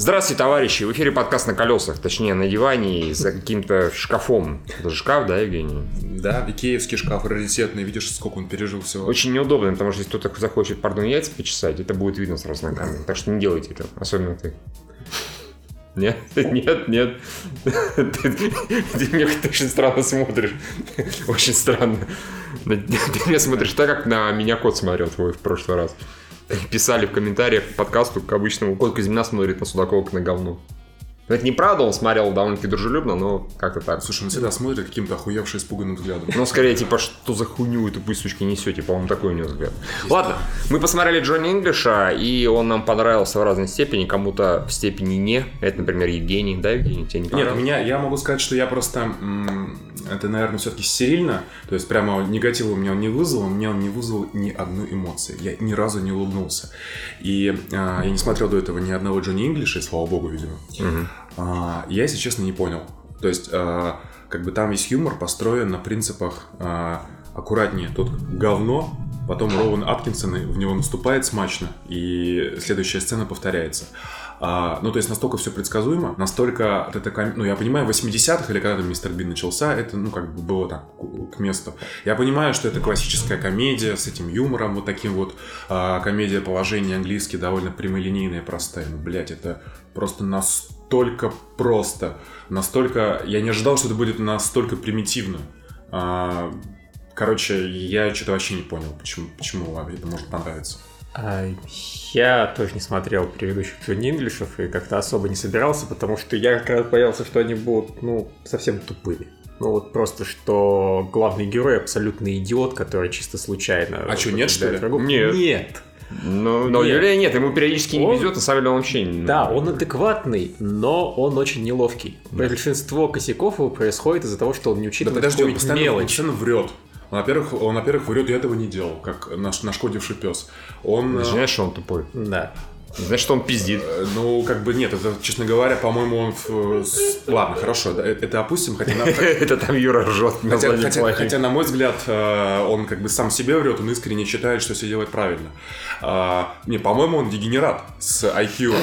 Здравствуйте, товарищи! В эфире подкаст на колесах, точнее на диване за каким-то шкафом. Это же шкаф, да, Евгений? Да, икеевский шкаф раритетный, видишь, сколько он пережил всего. Очень неудобно, потому что если кто-то захочет, пардон, яйца почесать, это будет видно сразу на камере. Так что не делайте это, особенно ты. Нет, нет, нет. Ты, ты меня очень странно смотришь. Очень странно. Ты меня смотришь так, как на меня кот смотрел твой в прошлый раз. Писали в комментариях к подкасту к обычному. Кот Кузьмина смотрит на Судакова на говно. Это неправда, он смотрел довольно-таки дружелюбно, но как-то так. Слушай, он всегда смотрит каким-то охуевшим, испуганным взглядом. Ну, скорее, типа, что за хуйню вы тупые сучки несете, по-моему, такой у него взгляд. Ладно, мы посмотрели Джонни Инглиша, и он нам понравился в разной степени, кому-то в степени не. Это, например, Евгений, да, Евгений, тебе не Нет, меня, я могу сказать, что я просто... Это, наверное, все-таки стерильно. То есть прямо негатива у меня он не вызвал, у меня он не вызвал ни одной эмоции. Я ни разу не улыбнулся. И а, я не смотрел до этого ни одного Джонни Инглиша, и слава богу, видимо. Мгм. А, я, если честно, не понял. То есть, а, как бы там весь юмор построен на принципах а, аккуратнее. Тут говно, потом Роуэн Аткинсон в него наступает смачно, и следующая сцена повторяется. А, ну, то есть настолько все предсказуемо, настолько это, ну, я понимаю, в 80-х или когда там Мистер Бин начался, это, ну, как бы было так, к- месту. Я понимаю, что это классическая комедия с этим юмором, вот таким вот, а, комедия положения английский довольно прямолинейная простая. Ну, блядь, это просто настолько просто, настолько... Я не ожидал, что это будет настолько примитивно. А, Короче, я что-то вообще не понял, почему, почему вам это может понравиться. А, Я тоже не смотрел предыдущих Джонни Инглишев и как-то особо не собирался, потому что я как раз боялся, что они будут, ну, совсем тупыми. Ну вот просто, что главный герой абсолютно идиот, который чисто случайно... А чё, нет, что ли? врагов. Нет. Нет. Ну, но Нет. Юлия нет, ему периодически не Он- везет, на самом деле он вообще... не- Да, он адекватный, но он очень неловкий. Большинство косяков его происходит из-за того, что он не Да учитывает подожди, он постоянно, он мелочь. постоянно врет. Он, во-первых, он, во-первых, врет, я этого не делал, как наш нашкодивший пес. Он, Ты э, знаешь, что он тупой. Да. Знаешь, что он пиздит. э, ну, как бы нет, это, честно говоря, по-моему, он... в- Ладно, хорошо, да, э, это опустим, хотя, на- Это там Юра ржет. хотя, хотя- хотя, на мой взгляд, он как бы сам себе врет, он искренне считает, что все делает правильно. А, Не, по-моему, он дегенерат с IQ,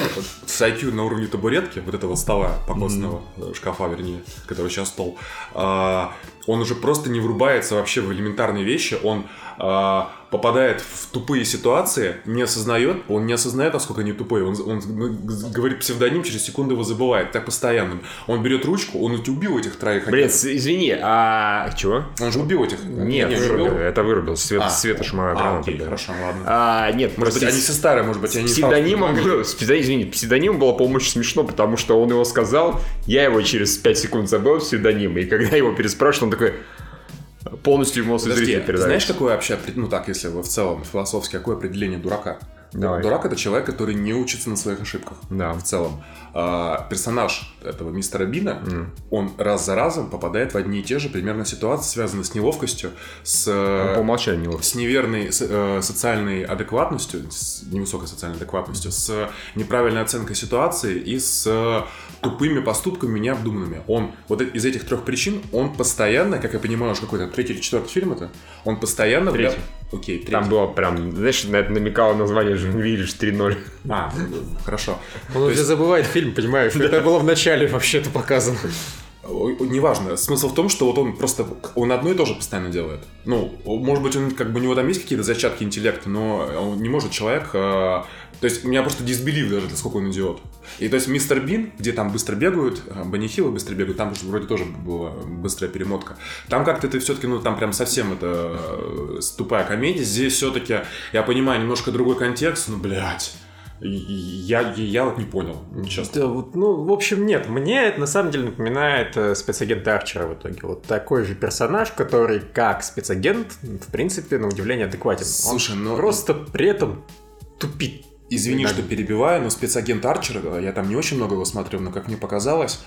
с IQ на уровне табуретки, вот этого стола покосного, э, шкафа, вернее, который сейчас стол. А, Он уже просто не врубается вообще в элементарные вещи, он а, попадает в тупые ситуации, не осознает, он не осознает, насколько они тупые, он, он г- говорит псевдоним, через секунду его забывает, так постоянно. Он берет ручку, он ведь убил этих троих. Блин, с- извини, а чего? Он же убил этих. Нет, не вырубил. убил? Это вырубил. Свет, А, светошумовая А, граната. окей, хорошо, ладно. А, нет, Может быть, они с- все старые, может быть, они не псевдонимом, помогали. было- с псевдо- извини, псевдонимом было, по-моему, очень смешно, потому что он его сказал, я его через 5 секунд забыл псевдоним, и когда его переспрашивал, он такой полностью эмоции Подожди, зрителя ты передает. знаешь, какое вообще, ну так, если вы в целом философски, какое определение дурака? Давай. Дурак это человек, который не учится на своих ошибках. Да. В целом. А, персонаж этого мистера Бина, он раз за разом попадает в одни и те же примерно ситуации, связанные с неловкостью, с, Он по умолчанию с неверной с- э, социальной адекватностью, с невысокой социальной адекватностью, с неправильной оценкой ситуации и с э, тупыми поступками необдуманными. Он, вот из этих трех причин, он постоянно, как я понимаю, уже какой-то третий или четвертый фильм это, он постоянно... вля- Третий. Окей, третий. Там было прям, знаешь, на это намекало название же Виллидж 3.0. А, ну, хорошо. Он уже забывает фильм, понимаешь? Это было в начале вообще-то показано. Неважно. Смысл в том, что вот он просто... Он одно и то же постоянно делает. Ну, может быть, он как бы у него там есть какие-то зачатки интеллекта, но он не может человек... э, то есть у меня просто дисбелив даже, насколько он идиот. И то есть мистер Бин, где там быстро бегают, Бенни Хилл быстро бегают, там же вроде тоже была быстрая перемотка. Там как-то это все-таки, ну, там прям совсем это э, тупая комедия. Здесь все-таки, я понимаю, немножко другой контекст, ну, блядь. Я, я вот не понял, честно. Да, вот, ну, в общем, нет. Мне это на самом деле напоминает э, спецагента Арчера в итоге. Вот такой же персонаж, который как спецагент, в принципе, на удивление адекватен. Слушай, Он ну- просто при этом тупит. Извини, Да. что перебиваю, но спецагент Арчер, э, я там не очень много его смотрел, но как мне показалось,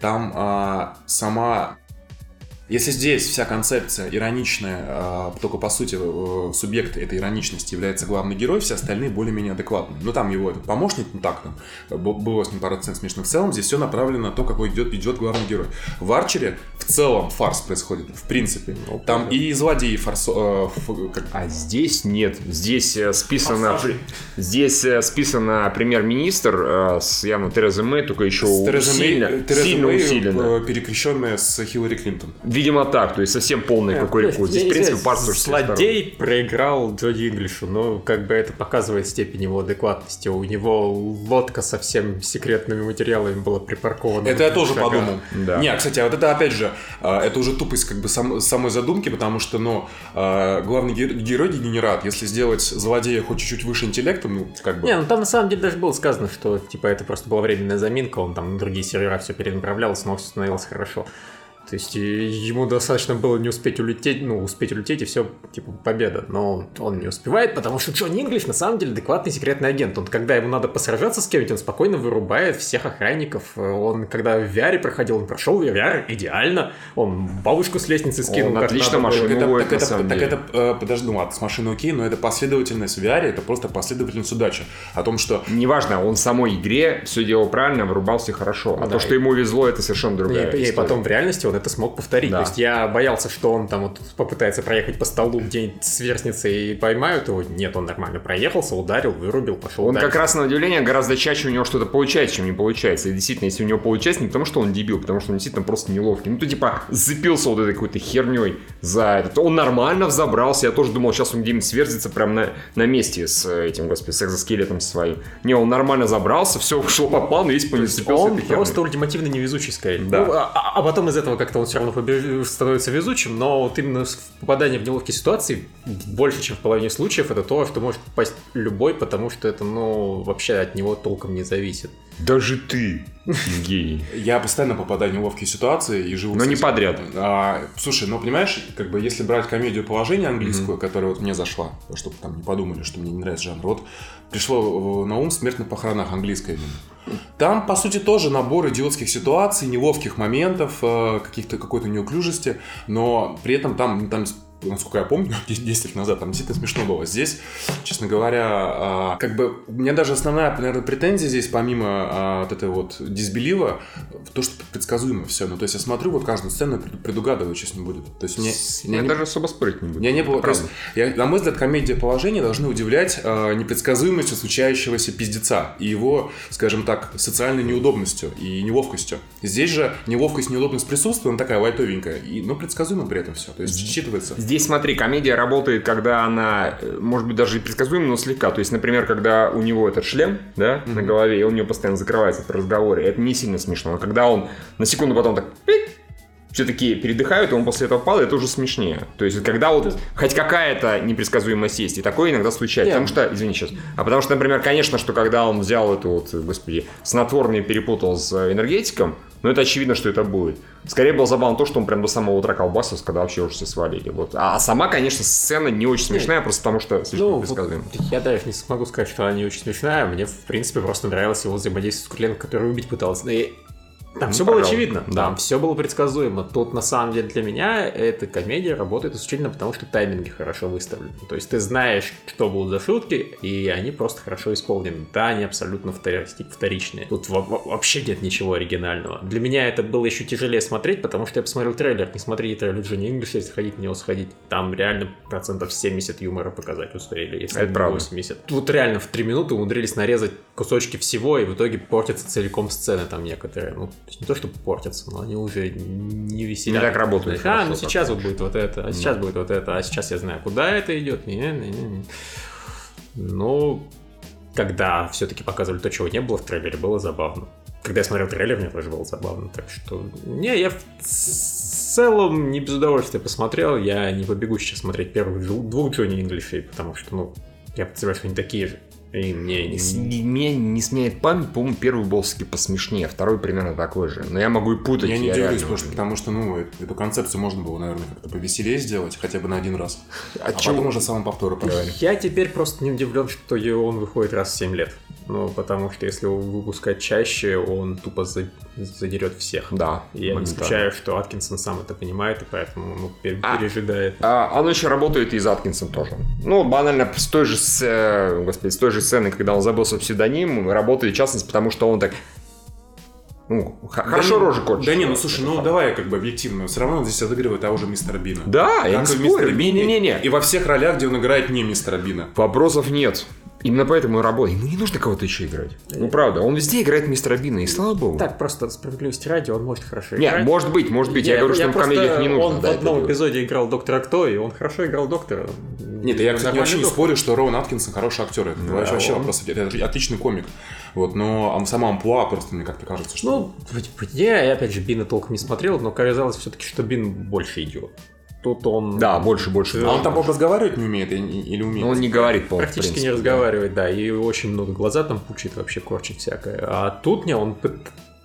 там а, сама Если здесь вся концепция ироничная, а, только по сути э, субъект этой ироничности является главный герой, все остальные более-менее адекватны. Ну там его этот помощник, ну так там, было с ним пару сцен смешных. В целом здесь все направлено на то, какой идет, идет главный герой. В Арчере в целом фарс происходит, в принципе. Там и злодеи фарсо... э, ф- как- А здесь нет. Здесь э, списано... Форсажи. Здесь э, списано премьер-министр э, с явно Терезой Мэй, только еще с Терезой Мэй- сильно, Мэй, усиленно. э, перекрещенная с Хиллари Клинтон. Видимо так, то есть совсем полный кукурику. Здесь, в принципе, партия Злодей проиграл Джоди Инглишу, но как бы это показывает степень его адекватности. У него лодка со всем секретными материалами была припаркована. Это я тоже Шага. подумал. Да. Не, кстати, а вот это опять же, а, это уже тупость как бы сам- самой задумки, потому что, ну, а, главный гер- герой дегенерат, если сделать злодея хоть чуть-чуть выше интеллектом, ну, как бы... Не, ну там на самом деле даже было сказано, что типа это просто была временная заминка, он там на другие сервера все перенаправлял, снова все становилось хорошо. То есть и ему достаточно было не успеть улететь, ну, успеть улететь, и все, типа, победа. Но он не успевает, потому что Джонни Инглиш на самом деле адекватный секретный агент. Он, когда ему надо посражаться с кем-нибудь, он спокойно вырубает всех охранников. Он, когда в VR проходил, он прошел VR идеально. Он бабушку с лестницы скинул, Он отлично надо машину Это, водит, так это, так деле. это, э, подожди, ну ладно, с машиной окей, но это последовательность в VR, это просто последовательность удачи. О том, что Неважно, он в самой игре все делал правильно, вырубался хорошо. А Да, то, что и- ему везло, это совершенно другая И, и история. потом в реальности он это смог повторить. Да. То есть я боялся, что он там вот попытается проехать по столу где-нибудь с верстницей и поймают его. Нет, он нормально проехался, ударил, вырубил, пошел Он дальше. как раз на удивление гораздо чаще у него что-то получается, чем не получается. И действительно, если у него получается, не потому что он дебил, потому что он действительно просто неловкий. Ну, ты типа зацепился вот этой какой-то херней за этот. Он нормально взобрался. Я тоже думал, сейчас он где-нибудь сверзится прям на, на месте с этим, господи, с экзоскелетом своим. Не, он нормально забрался, все, шло по плану, есть по не зацепился Он херней. просто ультимативно невезучий скорее. Да. Ну, а, а- а потом из этого как-то он все равно побе- становится везучим, но вот именно попадание в неловкие ситуации больше, чем в половине случаев, это то, что может попасть любой, потому что это, ну, вообще от него толком не зависит. Даже ты, гений. я постоянно попадаю в неловкие ситуации и живу... Но не подряд. А, слушай, ну понимаешь, как бы если брать комедию положения английскую, которая вот мне зашла, чтобы там не подумали, что мне не нравится жанр, вот пришло на ум «Смерть на похоронах» английская именно. Там, по сути, тоже набор идиотских ситуаций, неловких моментов, э, каких-то какой-то неуклюжести, но при этом там, там насколько я помню, 10 лет назад, там действительно смешно было. Здесь, честно говоря, а, как бы у меня даже основная, наверное, претензия здесь, помимо а, вот этой вот дисбелива, в то, что предсказуемо все. Ну, то есть я смотрю вот каждую сцену и пред- предугадываю, ним будет. То есть мне, Я не- даже особо спорить не буду. меня не было... То есть, я, на мой взгляд, комедия положения должны удивлять э, непредсказуемостью случающегося пиздеца и его, скажем так, социальной неудобностью и неловкостью. Здесь же неловкость, неудобность присутствует, она такая лайтовенькая, и, но предсказуемо при этом все. То есть считывается. Здесь, смотри, комедия работает, когда она, э, может быть, даже и предсказуема, но слегка. То есть, например, когда у него этот шлем, да, на голове, и он у него постоянно закрывается в разговоре, это не сильно смешно. Но когда он на секунду потом так все таки передыхают, и он после этого падает, это уже смешнее. То есть, когда вот хоть какая-то непредсказуемость есть, и такое иногда случается. Не. Потому что, извини, сейчас. А потому что, например, конечно, что когда он взял эту вот, господи, снотворное и перепутал с э, энергетиком, ну, это очевидно, что это будет. Скорее было забавно то, что он прям до самого утра колбасился, когда вообще уже все свалили. Вот. А сама, конечно, сцена не очень смешная, просто потому что слишком Ну, предсказуема. вот я даже не смогу сказать, что она не очень смешная. Мне, в принципе, просто нравилось его взаимодействие с Курленко, который убить пытался. И Там все было очевидно, да. там все было предсказуемо. Тут, на самом деле, для меня эта комедия работает исключительно потому, что тайминги хорошо выставлены. То есть ты знаешь, что будут за шутки, и они просто хорошо исполнены. Да, они абсолютно втори- вторичные. Тут во- во- вообще нет ничего оригинального. Для меня это было еще тяжелее смотреть, потому что я посмотрел трейлер. Не смотрите трейлер Джонни Инглиш, если хотите на него сходить. Там реально процентов 70 юмора показать успели, если Это не правда. 80. Тут реально в 3 минуты умудрились нарезать кусочки всего, и в итоге портятся целиком сцены там некоторые. Ну, то не то, что портятся, но они уже не веселят. Не так работают А, хорошо, ну сейчас вот будет вот это, а сейчас будет вот это, а сейчас я знаю, куда это идет. Не, не, не. Ну, когда все-таки показывали то, чего не было в трейлере, было забавно. Когда я смотрел трейлер, мне тоже было забавно. Так что, не, я в целом не без удовольствия посмотрел. Я не побегу сейчас смотреть первых двух двух Джонни Инглишей, потому что, ну, я подозреваю, что они такие же. И мне не... Не- Меня не сменяет память, по-моему, первый был все-таки посмешнее, второй примерно такой же. Но я могу и путать. Я не реально удивлюсь, потому что, потому что, ну, эту концепцию можно было, наверное, как-то повеселее сделать, хотя бы на один раз. А, чего? потом уже самым повторы правильно. Я теперь просто не удивлен, что он выходит раз в 7 лет. Ну, потому что если его выпускать чаще, он тупо за- задерет всех. Да. И я не исключаю, что Аткинсон сам это понимает, и поэтому ну, пер- А. пережидает. А, оно еще работает и за Аткинсом тоже. Ну, банально, с той же, с, э, господи, с той же сцены, когда он забыл свой псевдоним, работает в частности, потому что он так... Ну, хорошо да, рожи не- корчит. Да не, ну слушай, ну давай как бы объективно. Все равно он здесь отыгрывает того же мистера Бина. Да, я не Как спорю. мистер Бин, Не-не-не. И во всех ролях, где он играет не мистера Бина. Вопросов нет. Именно поэтому и работает. Ему не нужно кого-то еще играть. Ну, правда, он везде играет мистера Бина, и слава богу. Так, просто справедливости ради, он может хорошо Нет, играть. может быть, может быть. Я, говорю, что в просто- комедиях не нужно. Он да, в одном делать. эпизоде играл доктора Кто, и он хорошо играл доктора. Нет, я, кстати, не доктор. спорю, что Роуэн Аткинсон хороший актер. Это Да, вообще, он- вопрос. Это отличный комик. Вот, но ам- сама амплуа просто мне как-то кажется, что... Ну, я, я, опять же, Бина толком не смотрел, но казалось все-таки, что Бин больше идет. Тут он Да, больше, больше. а он там разговаривать не умеет или умеет? Ну, он не говорит, по практически не разговаривает, да, и очень много глаза там пучит, вообще корчит всякое. А тут не, он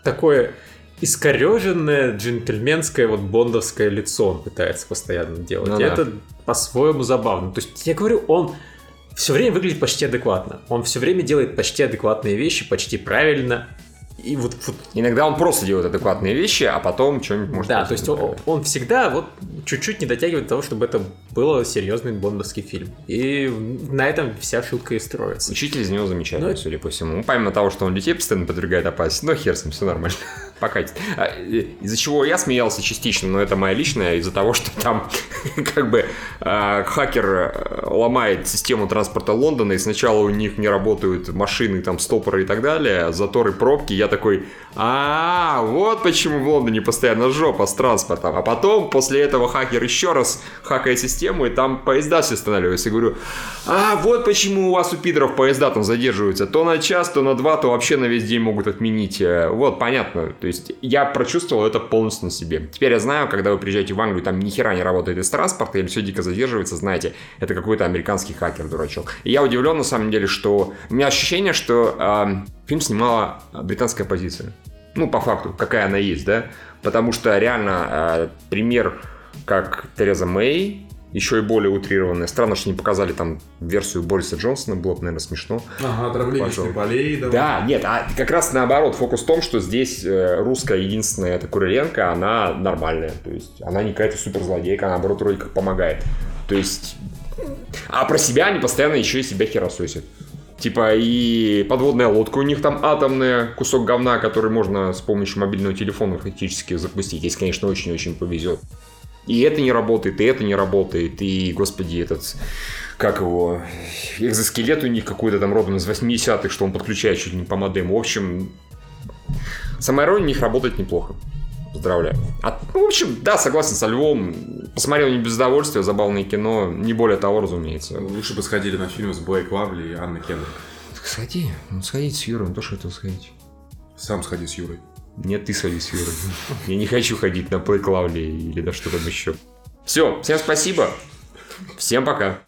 такое искореженное, джентльменское, вот бондовское лицо он пытается постоянно делать. Ну и да. это по-своему забавно. То есть, я говорю, он все время выглядит почти адекватно. Он все время делает почти адекватные вещи, почти правильно. И вот, вот Иногда он просто делает адекватные вещи, а потом что-нибудь может да, то есть он, он всегда вот чуть-чуть не дотягивает до того, чтобы это был серьезный бондовский фильм. И на этом вся шутка и строится. Учитель из него замечательный, Ну, судя по всему. Ну, Помимо того, что он детей постоянно подвергает опасности, но хер с ним, все нормально. Покатит. А, э, Из-за чего я смеялся частично, но это моя личная, из-за того, что там как бы а, хакер э, ломает систему транспорта Лондона, и сначала у них не работают машины, там, стопоры и так далее, заторы, пробки. Я такой, а, вот почему в Лондоне постоянно жопа с транспортом. А потом, после этого хакер еще раз хакает систему, и там поезда все останавливаются. И говорю, а, вот почему у вас у пидоров поезда там задерживаются. То на час, то на два, то вообще на весь день могут отменить. Э, Вот, понятно. То есть я прочувствовал это полностью на себе. Теперь я знаю, когда вы приезжаете в Англию, там ни хера не работает из транспорта, или все дико задерживается, знаете, это какой-то американский хакер, дурачок. И я удивлен, на самом деле, что... У меня ощущение, что эм, фильм снимала британская оппозиция. Ну, по факту, какая она есть, да? Потому что реально э, пример, как Тереза Мэй, еще и более утрированная. Странно, что не показали там версию Бориса Джонсона, было бы, наверное, смешно. Ага, отравление полей. Да, нет, а как раз наоборот, фокус в том, что здесь э, русская единственная, это Куриленко, она нормальная, то есть она не какая-то суперзлодейка, она, наоборот, вроде как помогает. То есть... А про себя они постоянно еще и себя херососят. Типа и подводная лодка у них там атомная, кусок говна, который можно с помощью мобильного телефона фактически запустить, если, конечно, очень-очень повезет. И это не работает, и это не работает, и, господи, этот, как его, экзоскелет у них какой-то там родом из 80-х, что он подключает чуть ли не по модему. В общем, самоирония у них работает неплохо. Поздравляю. А, ну, в общем, да, согласен со Львом. Посмотрел не без удовольствия, забавное кино. Не более того, разумеется. Лучше бы сходили на фильм с Блейк Лавли и Анной Кендрик. Сходи, ну сходите с Юрой, ну то, что это сходить. Сам сходи с Юрой. Нет, ты сходи с Юрой. Я не хочу ходить на Плейк Лавли или да что там еще. Все, всем спасибо. Всем пока.